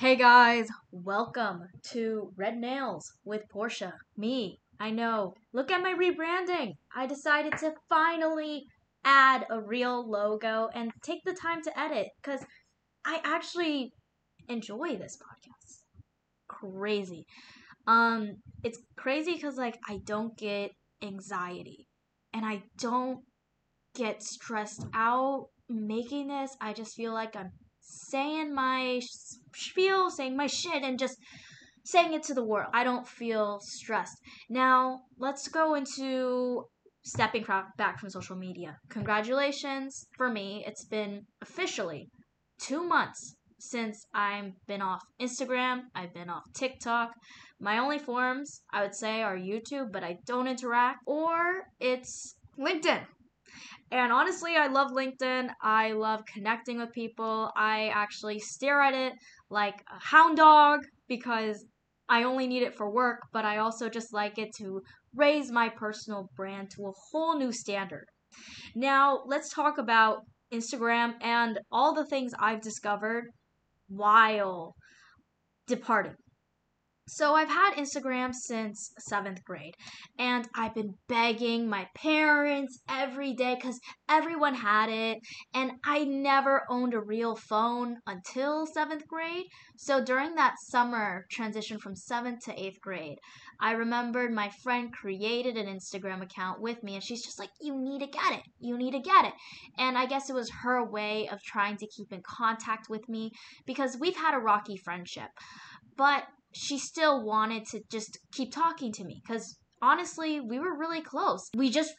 Hey guys, welcome to Red Nails with Portia. Me, I know. Look at my rebranding. I decided to finally add a real logo and take the time to edit because I actually enjoy this podcast. Crazy. Um, it's crazy because like I don't get anxiety and I don't get stressed out making this. I just feel like I'm saying my spiel, saying my shit, and just saying it to the world. I don't feel stressed. Now, let's go into stepping back from social media. Congratulations for me. It's been officially two months since I've been off Instagram, I've been off TikTok. My only forms, I would say, are YouTube, but I don't interact, or it's LinkedIn. And honestly, I love LinkedIn. I love connecting with people. I actually stare at it like a hound dog because I only need it for work, but I also just like it to raise my personal brand to a whole new standard. Now, let's talk about Instagram and all the things I've discovered while departing. So I've had Instagram since seventh grade, and I've been begging my parents every day because everyone had it, and I never owned a real phone until seventh grade. So during that summer transition from seventh to eighth grade, I remembered my friend created an Instagram account with me, and she's just like, You need to get it. You need to get it. And I guess it was her way of trying to keep in contact with me because we've had a rocky friendship. But she still wanted to just keep talking to me because honestly, we were really close. We just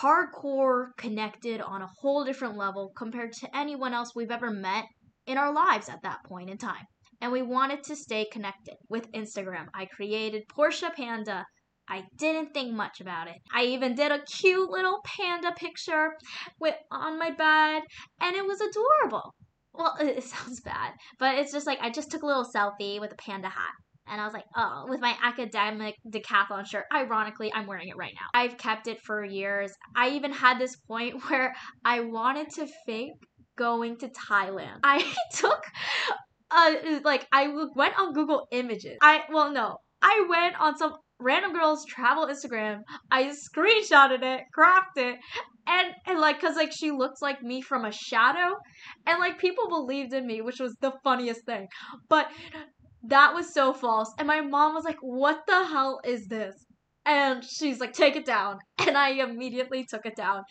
hardcore connected on a whole different level compared to anyone else we've ever met in our lives at that point in time. And we wanted to stay connected with Instagram. I created Portia Panda. I didn't think much about it. I even did a cute little panda picture with on my bed and it was adorable. Well, it sounds bad, but it's just like I just took a little selfie with a panda hat and I was like, oh, with my academic decathlon shirt. Ironically, I'm wearing it right now. I've kept it for years. I even had this point where I wanted to fake going to Thailand. I took uh like I went on Google Images. I well no, I went on some random girl's travel Instagram. I screenshotted it, cropped it, and and like cuz like she looks like me from a shadow and like people believed in me, which was the funniest thing. But that was so false. And my mom was like, What the hell is this? And she's like, Take it down. And I immediately took it down.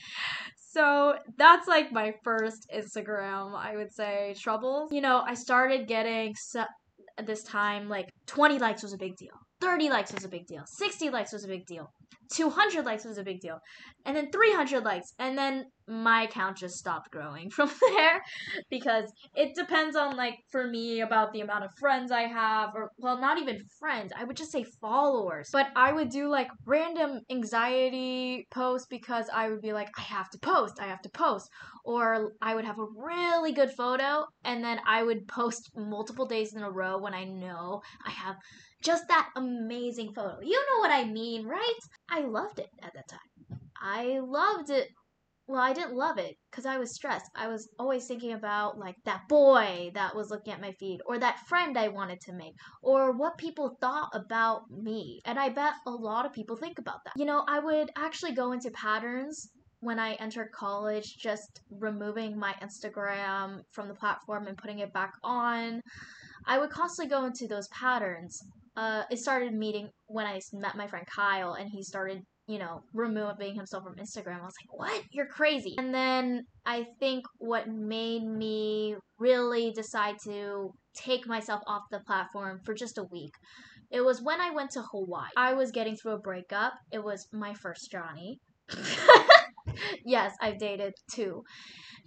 So that's like my first Instagram, I would say, troubles. You know, I started getting so- this time like 20 likes was a big deal. 30 likes was a big deal. 60 likes was a big deal. 200 likes was a big deal. And then 300 likes. And then my account just stopped growing from there because it depends on, like, for me, about the amount of friends I have. Or, well, not even friends. I would just say followers. But I would do, like, random anxiety posts because I would be like, I have to post. I have to post. Or I would have a really good photo and then I would post multiple days in a row when I know I have just that amazing photo. You know what I mean, right? I loved it at that time. I loved it. Well, I didn't love it because I was stressed. I was always thinking about like that boy that was looking at my feed, or that friend I wanted to make, or what people thought about me. And I bet a lot of people think about that. You know, I would actually go into patterns when I entered college, just removing my Instagram from the platform and putting it back on. I would constantly go into those patterns uh, it started meeting when I met my friend Kyle, and he started, you know, removing himself from Instagram. I was like, "What? You're crazy!" And then I think what made me really decide to take myself off the platform for just a week. It was when I went to Hawaii. I was getting through a breakup. It was my first Johnny. yes, I've dated two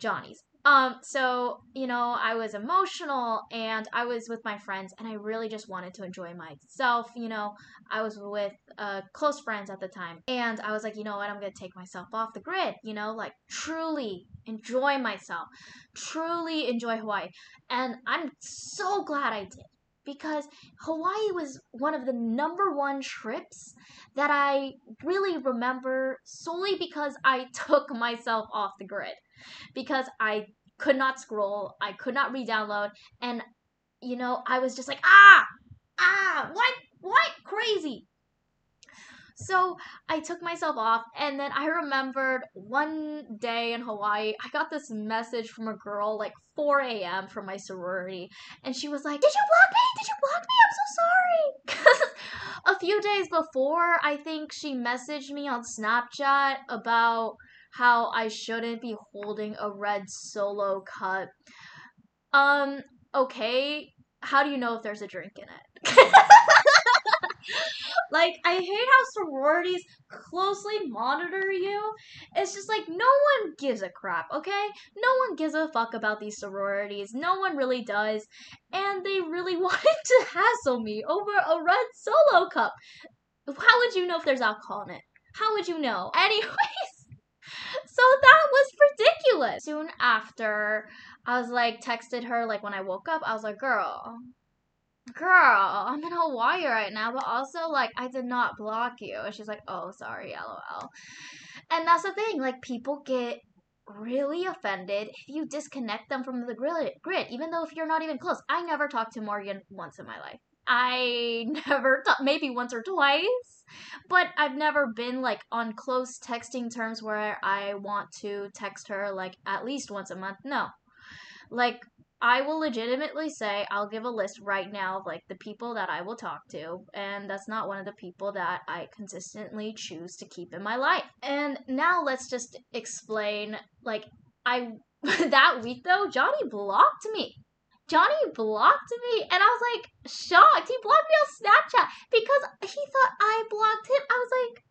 Johnnies. Um, so, you know, I was emotional and I was with my friends and I really just wanted to enjoy myself. You know, I was with uh, close friends at the time and I was like, you know what, I'm going to take myself off the grid, you know, like truly enjoy myself, truly enjoy Hawaii. And I'm so glad I did because Hawaii was one of the number one trips that I really remember solely because I took myself off the grid. Because I could not scroll, I could not re download, and you know, I was just like, ah, ah, what, what, crazy. So I took myself off, and then I remembered one day in Hawaii, I got this message from a girl like 4 a.m. from my sorority, and she was like, Did you block me? Did you block me? I'm so sorry. Because a few days before, I think she messaged me on Snapchat about how I shouldn't be holding a red solo cup. Um, okay, how do you know if there's a drink in it? like, I hate how sororities closely monitor you. It's just like no one gives a crap, okay? No one gives a fuck about these sororities. No one really does. And they really wanted to hassle me over a red solo cup. How would you know if there's alcohol in it? How would you know? Anyways, so that was ridiculous. Soon after, I was like, texted her, like when I woke up, I was like, girl, girl, I'm in Hawaii right now, but also, like, I did not block you. And she's like, oh, sorry, lol. And that's the thing, like, people get really offended if you disconnect them from the grid, even though if you're not even close. I never talked to Morgan once in my life. I never thought maybe once or twice, but I've never been like on close texting terms where I want to text her like at least once a month. No. Like I will legitimately say I'll give a list right now of like the people that I will talk to, and that's not one of the people that I consistently choose to keep in my life. And now let's just explain like I that week though, Johnny blocked me. Johnny blocked me, and I was like shocked. He blocked me on Snapchat because he thought I blocked him. I was like,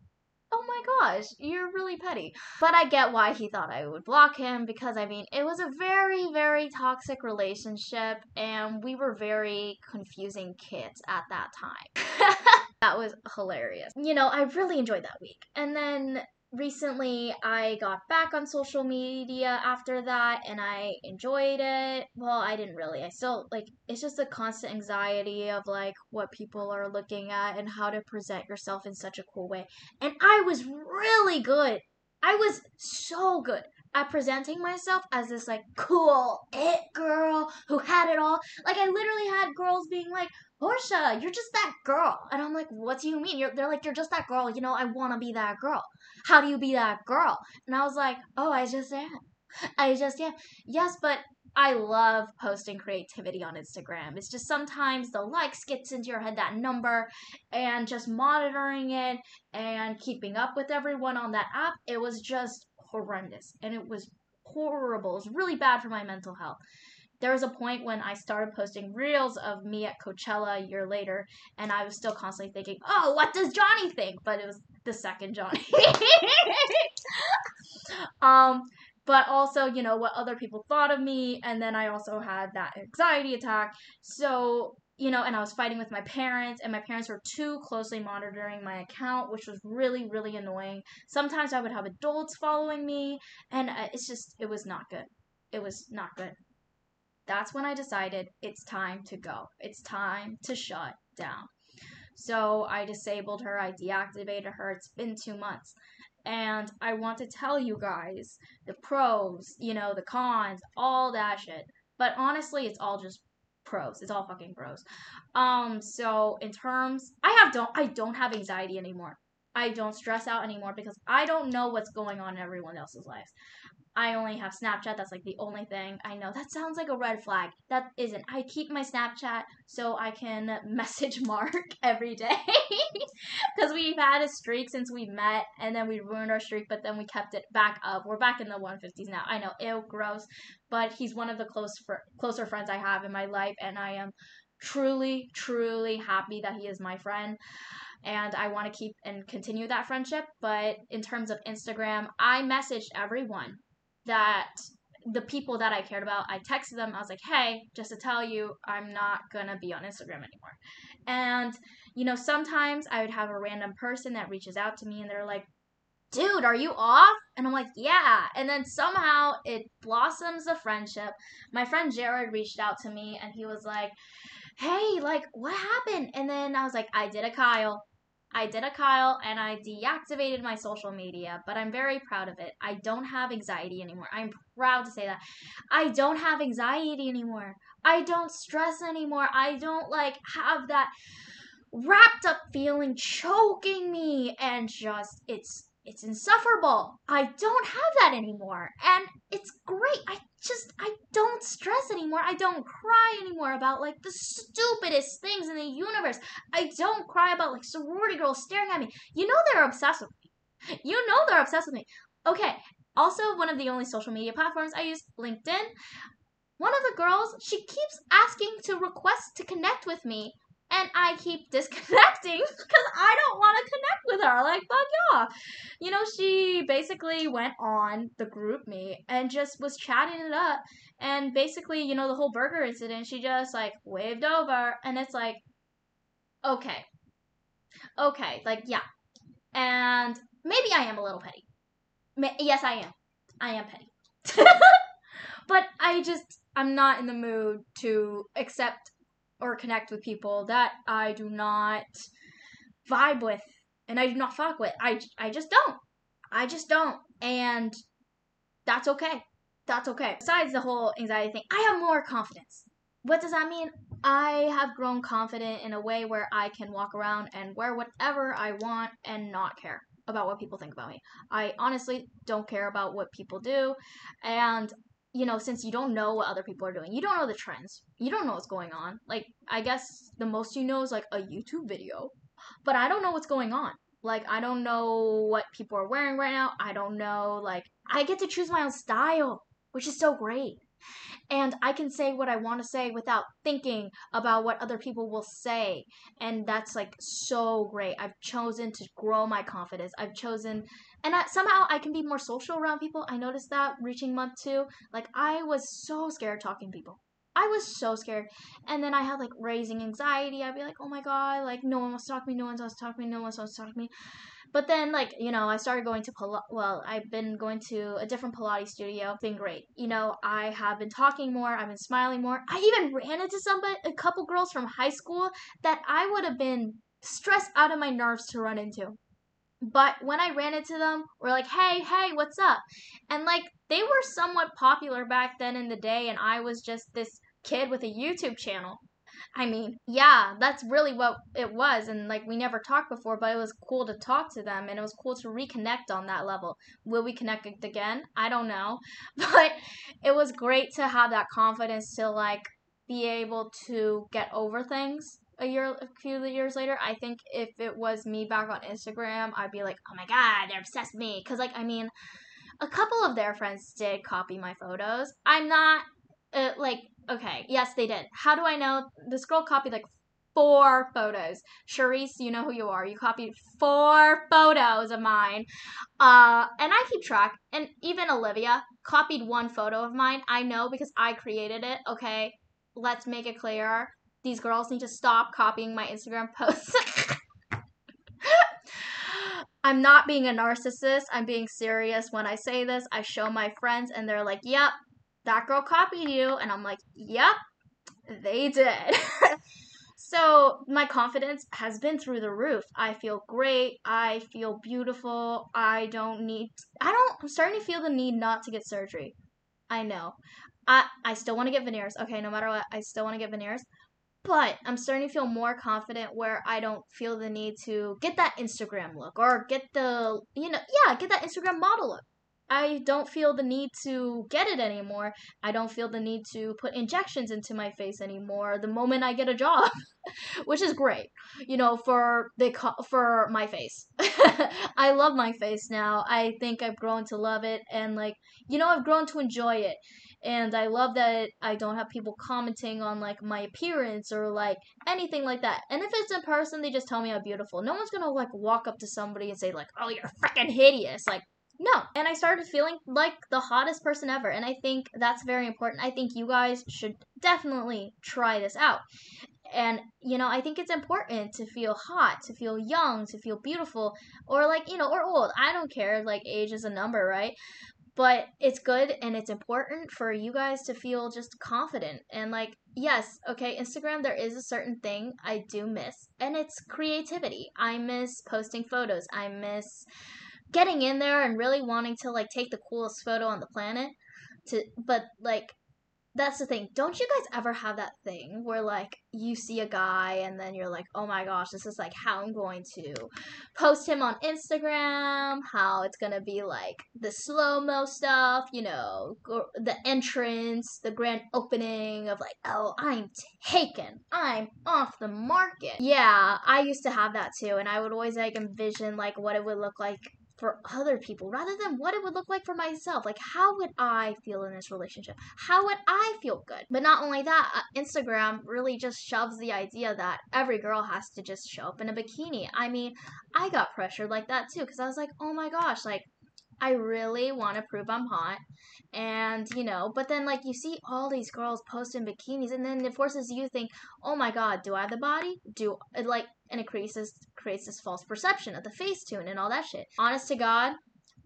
oh my gosh, you're really petty. But I get why he thought I would block him because I mean, it was a very, very toxic relationship and we were very confusing kids at that time. that was hilarious. You know, I really enjoyed that week. And then recently I got back on social media after that and I enjoyed it. Well, I didn't really. I still like it's just a constant anxiety of like what people are looking at and how to present yourself in such a cool way. And I was really good. I was so good at presenting myself as this like cool it girl who had it all. Like I literally had girls being like, Portia, you're just that girl. And I'm like, what do you mean? You're, they're like, you're just that girl. You know, I want to be that girl. How do you be that girl? And I was like, oh, I just am. I just am. Yes, but I love posting creativity on Instagram. It's just sometimes the likes gets into your head, that number, and just monitoring it and keeping up with everyone on that app. It was just horrendous. And it was horrible. It was really bad for my mental health there was a point when I started posting reels of me at Coachella a year later, and I was still constantly thinking, oh, what does Johnny think? But it was the second Johnny. um, but also, you know, what other people thought of me, and then I also had that anxiety attack. So, you know, and I was fighting with my parents, and my parents were too closely monitoring my account, which was really, really annoying. Sometimes I would have adults following me, and uh, it's just, it was not good. It was not good that's when I decided it's time to go. It's time to shut down. So I disabled her, I deactivated her. It's been two months. And I want to tell you guys the pros, you know, the cons, all that shit. But honestly, it's all just pros. It's all fucking pros. Um, so in terms I have don't I don't have anxiety anymore. I don't stress out anymore because I don't know what's going on in everyone else's lives. I only have Snapchat. That's like the only thing I know. That sounds like a red flag. That isn't. I keep my Snapchat so I can message Mark every day. Because we've had a streak since we met and then we ruined our streak, but then we kept it back up. We're back in the 150s now. I know, ew, gross. But he's one of the close fr- closer friends I have in my life, and I am truly, truly happy that he is my friend and I want to keep and continue that friendship. But in terms of Instagram, I messaged everyone that the people that I cared about, I texted them. I was like, hey, just to tell you, I'm not going to be on Instagram anymore. And, you know, sometimes I would have a random person that reaches out to me and they're like, dude, are you off? And I'm like, yeah. And then somehow it blossoms a friendship. My friend Jared reached out to me and he was like, hey, like, what happened? And then I was like, I did a Kyle. I did a Kyle and I deactivated my social media, but I'm very proud of it. I don't have anxiety anymore. I'm proud to say that. I don't have anxiety anymore. I don't stress anymore. I don't like have that wrapped up feeling choking me and just it's it's insufferable. I don't have that anymore. And it's great. I just I don't stress anymore. I don't cry anymore about like the stupidest things in the universe. I don't cry about like sorority girls staring at me. You know they're obsessed with me. You know they're obsessed with me. Okay. Also, one of the only social media platforms I use, LinkedIn. One of the girls, she keeps asking to request to connect with me and I keep disconnecting because I don't want to connect with her. Like, fuck yeah. You know, she basically went on the GroupMe and just was chatting it up. And basically, you know, the whole burger incident, she just like waved over. And it's like, okay. Okay. Like, yeah. And maybe I am a little petty. Yes, I am. I am petty. but I just, I'm not in the mood to accept or connect with people that I do not vibe with and I do not fuck with. I, I just don't. I just don't. And that's okay. That's okay. Besides the whole anxiety thing, I have more confidence. What does that mean? I have grown confident in a way where I can walk around and wear whatever I want and not care about what people think about me. I honestly don't care about what people do. And you know, since you don't know what other people are doing, you don't know the trends, you don't know what's going on. Like, I guess the most you know is like a YouTube video, but I don't know what's going on. Like, I don't know what people are wearing right now. I don't know, like, I get to choose my own style, which is so great and I can say what I want to say without thinking about what other people will say. And that's like so great. I've chosen to grow my confidence. I've chosen, and I, somehow I can be more social around people. I noticed that reaching month two, like I was so scared talking to people. I was so scared. And then I had like raising anxiety. I'd be like, oh my God, like no one wants to talk to me, no one wants to talk to me, no one wants to talk to me. But then, like, you know, I started going to, Pil- well, I've been going to a different Pilates studio. It's been great. You know, I have been talking more. I've been smiling more. I even ran into somebody, a couple girls from high school that I would have been stressed out of my nerves to run into. But when I ran into them, we're like, hey, hey, what's up? And like, they were somewhat popular back then in the day, and I was just this kid with a YouTube channel. I mean, yeah, that's really what it was. And like, we never talked before, but it was cool to talk to them and it was cool to reconnect on that level. Will we connect again? I don't know. But it was great to have that confidence to like be able to get over things a year, a few years later. I think if it was me back on Instagram, I'd be like, oh my God, they're obsessed with me. Cause like, I mean, a couple of their friends did copy my photos. I'm not uh, like Okay, yes, they did. How do I know? This girl copied like four photos. Charisse, you know who you are. You copied four photos of mine. Uh, and I keep track. And even Olivia copied one photo of mine. I know because I created it. Okay, let's make it clear. These girls need to stop copying my Instagram posts. I'm not being a narcissist. I'm being serious when I say this. I show my friends and they're like, yep, that girl copied you. And I'm like, yep, they did. so my confidence has been through the roof. I feel great. I feel beautiful. I don't need, I don't, I'm starting to feel the need not to get surgery. I know. I, I still want to get veneers. Okay, no matter what, I still want to get veneers. But I'm starting to feel more confident where I don't feel the need to get that Instagram look or get the, you know, yeah, get that Instagram model look. I don't feel the need to get it anymore. I don't feel the need to put injections into my face anymore the moment I get a job, which is great. You know, for the for my face. I love my face now. I think I've grown to love it and like, you know, I've grown to enjoy it. And I love that I don't have people commenting on like my appearance or like anything like that. And if it's in person, they just tell me I'm beautiful. No one's gonna like walk up to somebody and say like, "Oh, you're freaking hideous." Like, no. And I started feeling like the hottest person ever. And I think that's very important. I think you guys should definitely try this out. And, you know, I think it's important to feel hot, to feel young, to feel beautiful, or like, you know, or old. I don't care. Like, age is a number, right? But it's good and it's important for you guys to feel just confident. And, like, yes, okay, Instagram, there is a certain thing I do miss, and it's creativity. I miss posting photos. I miss getting in there and really wanting to like take the coolest photo on the planet to but like that's the thing. Don't you guys ever have that thing where like you see a guy and then you're like, oh my gosh, this is like how I'm going to post him on Instagram, how it's gonna be like the slow mo stuff, you know, the entrance, the grand opening of like, oh, I'm taken, I'm off the market. Yeah, I used to have that too, and I would always like envision like what it would look like for other people rather than what it would look like for myself. Like, how would I feel in this relationship? How would I feel good? But not only that, uh, Instagram really just shoves the idea that every girl has to just show up in a bikini. I mean, I got pressured like that too because I was like, oh my gosh, like, I really want to prove I'm hot. And, you know, but then, like, you see all these girls posting bikinis, and then it forces you to think, oh my god, do I have the body? Do, like, and it creates this, creates this false perception of the Facetune and all that shit. Honest to God,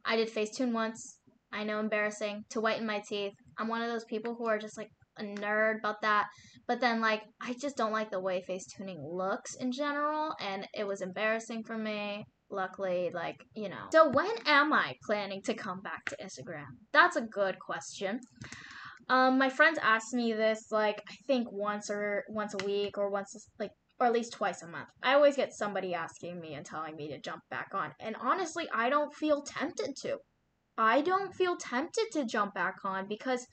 I did Facetune once. I know, embarrassing. To whiten my teeth. I'm one of those people who are just, like, a nerd about that. But then, like, I just don't like the way Facetuning looks in general, and it was embarrassing for me luckily like you know so when am i planning to come back to instagram that's a good question um my friends ask me this like i think once or once a week or once like or at least twice a month i always get somebody asking me and telling me to jump back on and honestly i don't feel tempted to i don't feel tempted to jump back on because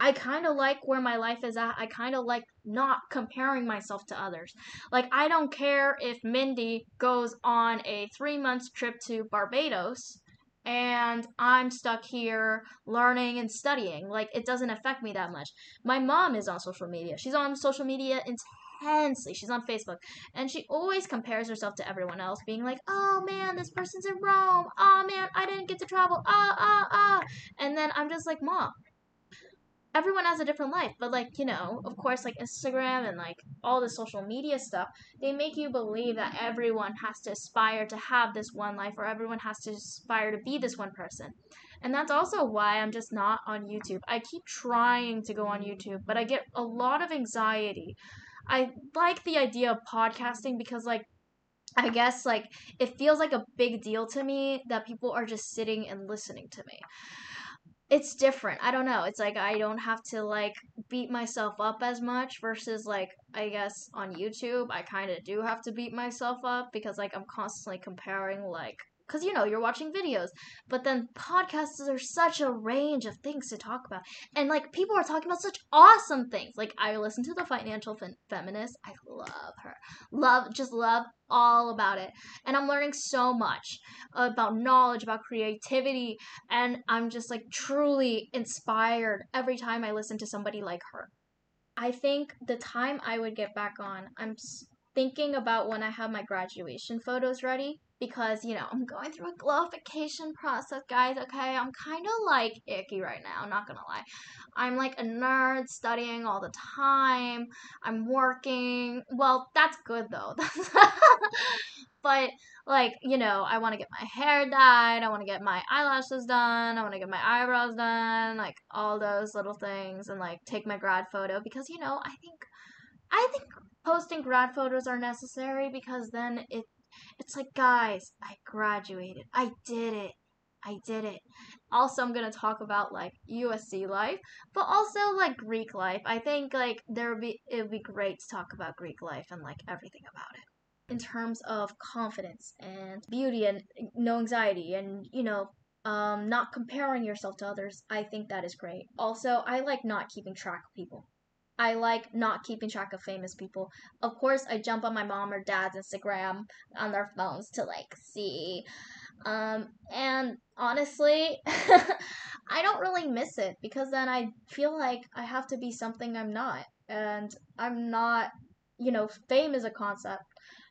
I kind of like where my life is at. I kind of like not comparing myself to others. Like, I don't care if Mindy goes on a three month trip to Barbados and I'm stuck here learning and studying. Like, it doesn't affect me that much. My mom is on social media. She's on social media intensely. She's on Facebook. And she always compares herself to everyone else, being like, oh man, this person's in Rome. Oh man, I didn't get to travel. Ah, ah, ah. And then I'm just like, Mom, everyone has a different life but like you know of course like instagram and like all the social media stuff they make you believe that everyone has to aspire to have this one life or everyone has to aspire to be this one person and that's also why i'm just not on youtube i keep trying to go on youtube but i get a lot of anxiety i like the idea of podcasting because like I guess like it feels like a big deal to me that people are just sitting and listening to me it's different. I don't know. It's like I don't have to like beat myself up as much versus like I guess on YouTube I kind of do have to beat myself up because like I'm constantly comparing like because you know you're watching videos but then podcasts are such a range of things to talk about and like people are talking about such awesome things. Like i listen to the financial feminist. I love her. Love just love all about it and i'm learning so much about knowledge about creativity and i'm just like truly inspired every time i listen to somebody like her. I think the time i would get back on i'm thinking about when i have my graduation photos ready because you know I'm going through a glorification process, guys. Okay, I'm kind of like icky right now. Not gonna lie. I'm like a nerd, studying all the time. I'm working. Well, that's good though. but like you know, I want to get my hair dyed. I want to get my eyelashes done. I want to get my eyebrows done. Like all those little things, and like take my grad photo because you know I think I think posting grad photos are necessary because then it it's like, guys, I graduated. I did it. I did it. Also, I'm gonna talk about like USC life, but also like Greek life. I think like there would be it would be great to talk about Greek life and like everything about it in terms of confidence and beauty and no anxiety and you know um, not comparing yourself to others. I think that is great. Also, I like not keeping track of people. I like not keeping track of famous people. Of course, I jump on my mom or dad's Instagram on their phones to like see. Um, and honestly, I don't really miss it because then I feel like I have to be something I'm not. And I'm not, you know, fame is a concept.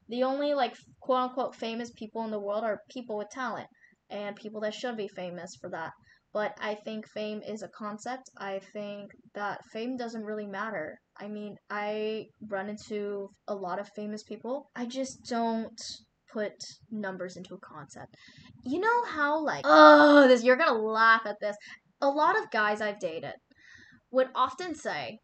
The only like quote unquote famous people in the world are people with talent and people that should be famous for that but I think fame is a concept. I think that fame doesn't really matter. I mean, I run into a lot of famous people. I just don't put numbers into a concept. You know how like oh this you're gonna laugh at this. A lot of guys I've dated would often say,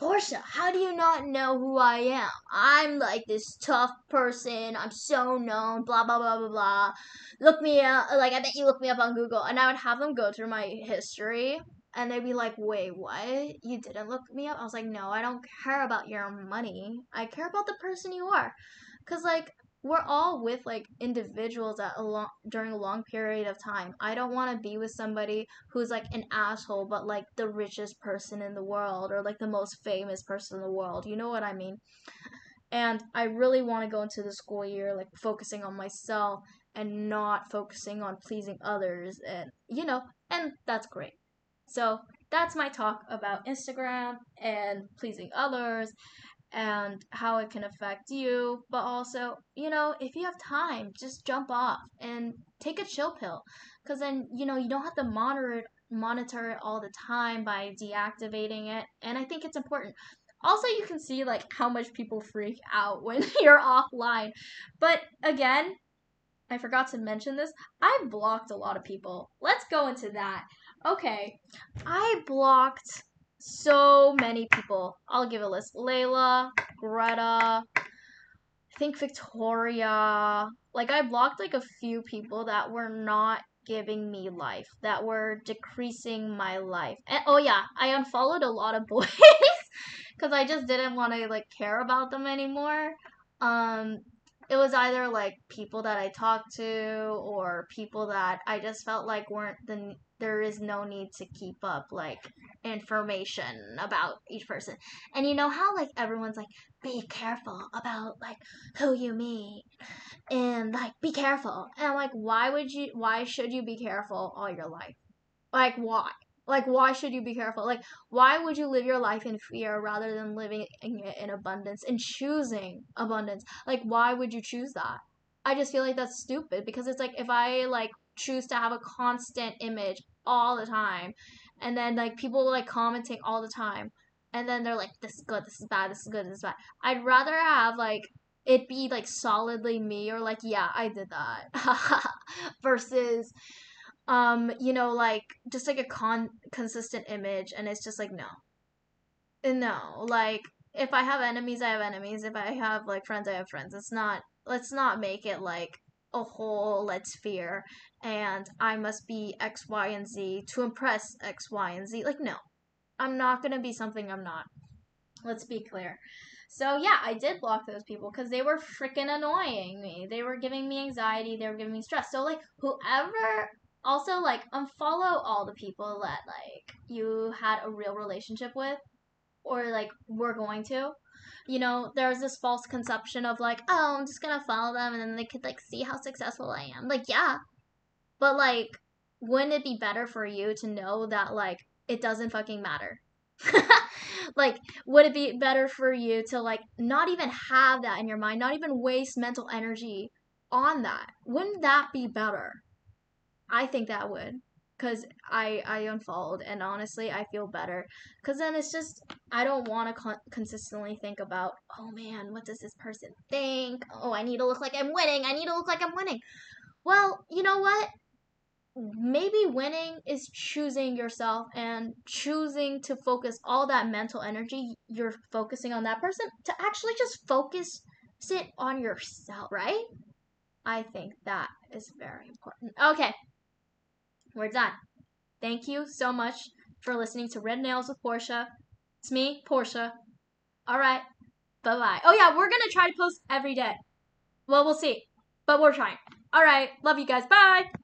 Portia, how do you not know who I am? I'm like this tough person. I'm so known. Blah blah blah blah blah. Look me up. Like I bet you look me up on Google, and I would have them go through my history and they'd be like, wait, what? You didn't look me up? I was like, no, I don't care about your money. I care about the person you are. Because, like, we're all with like individuals at a long during a long period of time. I don't want to be with somebody who's like an asshole but like the richest person in the world or like the most famous person in the world. You know what I mean? And I really want to go into the school year like focusing on myself and not focusing on pleasing others and you know, and that's great. So, that's my talk about Instagram and pleasing others and how it can affect you. But also, you know, if you have time, just jump off and take a chill pill. Because then, you know, you don't have to monitor it, monitor it all the time by deactivating it. And I think it's important. Also, you can see like how much people freak out when you're offline. But again, I forgot to mention this. I blocked a lot of people. Let's go into that. Okay, I blocked so many people. I'll give a list. Layla, Greta, I think Victoria. Like I blocked like a few people that were not giving me life, that were decreasing my life. And oh yeah, I unfollowed a lot of boys cuz I just didn't want to like care about them anymore. Um it was either like people that I talked to or people that I just felt like weren't the there is no need to keep up like information about each person. And you know how like everyone's like be careful about like who you meet and like be careful. And like why would you why should you be careful all your life? Like why? Like why should you be careful? Like why would you live your life in fear rather than living in, in abundance and choosing abundance? Like why would you choose that? I just feel like that's stupid because it's like if I like choose to have a constant image all the time and then like people like commenting all the time. And then they're like this is good this is bad this is good this is bad. I'd rather have like it be like solidly me or like yeah i did that. Versus um you know like just like a con consistent image and it's just like no. No like if i have enemies i have enemies. If i have like friends i have friends. It's not let's not make it like a whole let's fear and I must be X, Y, and Z to impress X, Y, and Z. Like, no. I'm not gonna be something I'm not. Let's be clear. So yeah, I did block those people because they were freaking annoying me. They were giving me anxiety. They were giving me stress. So like whoever, also like unfollow all the people that like you had a real relationship with, or like were going to you know, there's this false conception of like, oh, I'm just gonna follow them and then they could like see how successful I am. Like, yeah. But like, wouldn't it be better for you to know that like it doesn't fucking matter? like, would it be better for you to like not even have that in your mind, not even waste mental energy on that? Wouldn't that be better? I think that would because I I unfollowed and honestly I feel better. Because then it's just I don't want to con- consistently think about oh man what does this person think? Oh I need to look like I'm winning. I need to look like I'm winning. Well you know what? Maybe winning is choosing yourself and choosing to focus all that mental energy you're focusing on that person to actually just focus sit on yourself right? I think that is very important. Okay we're done. Thank you so much for listening to Red Nails with Portia. It's me, Portia. All right. Bye bye. Oh, yeah, we're going to try to post every day. Well, we'll see. But we're trying. All right. Love you guys. Bye.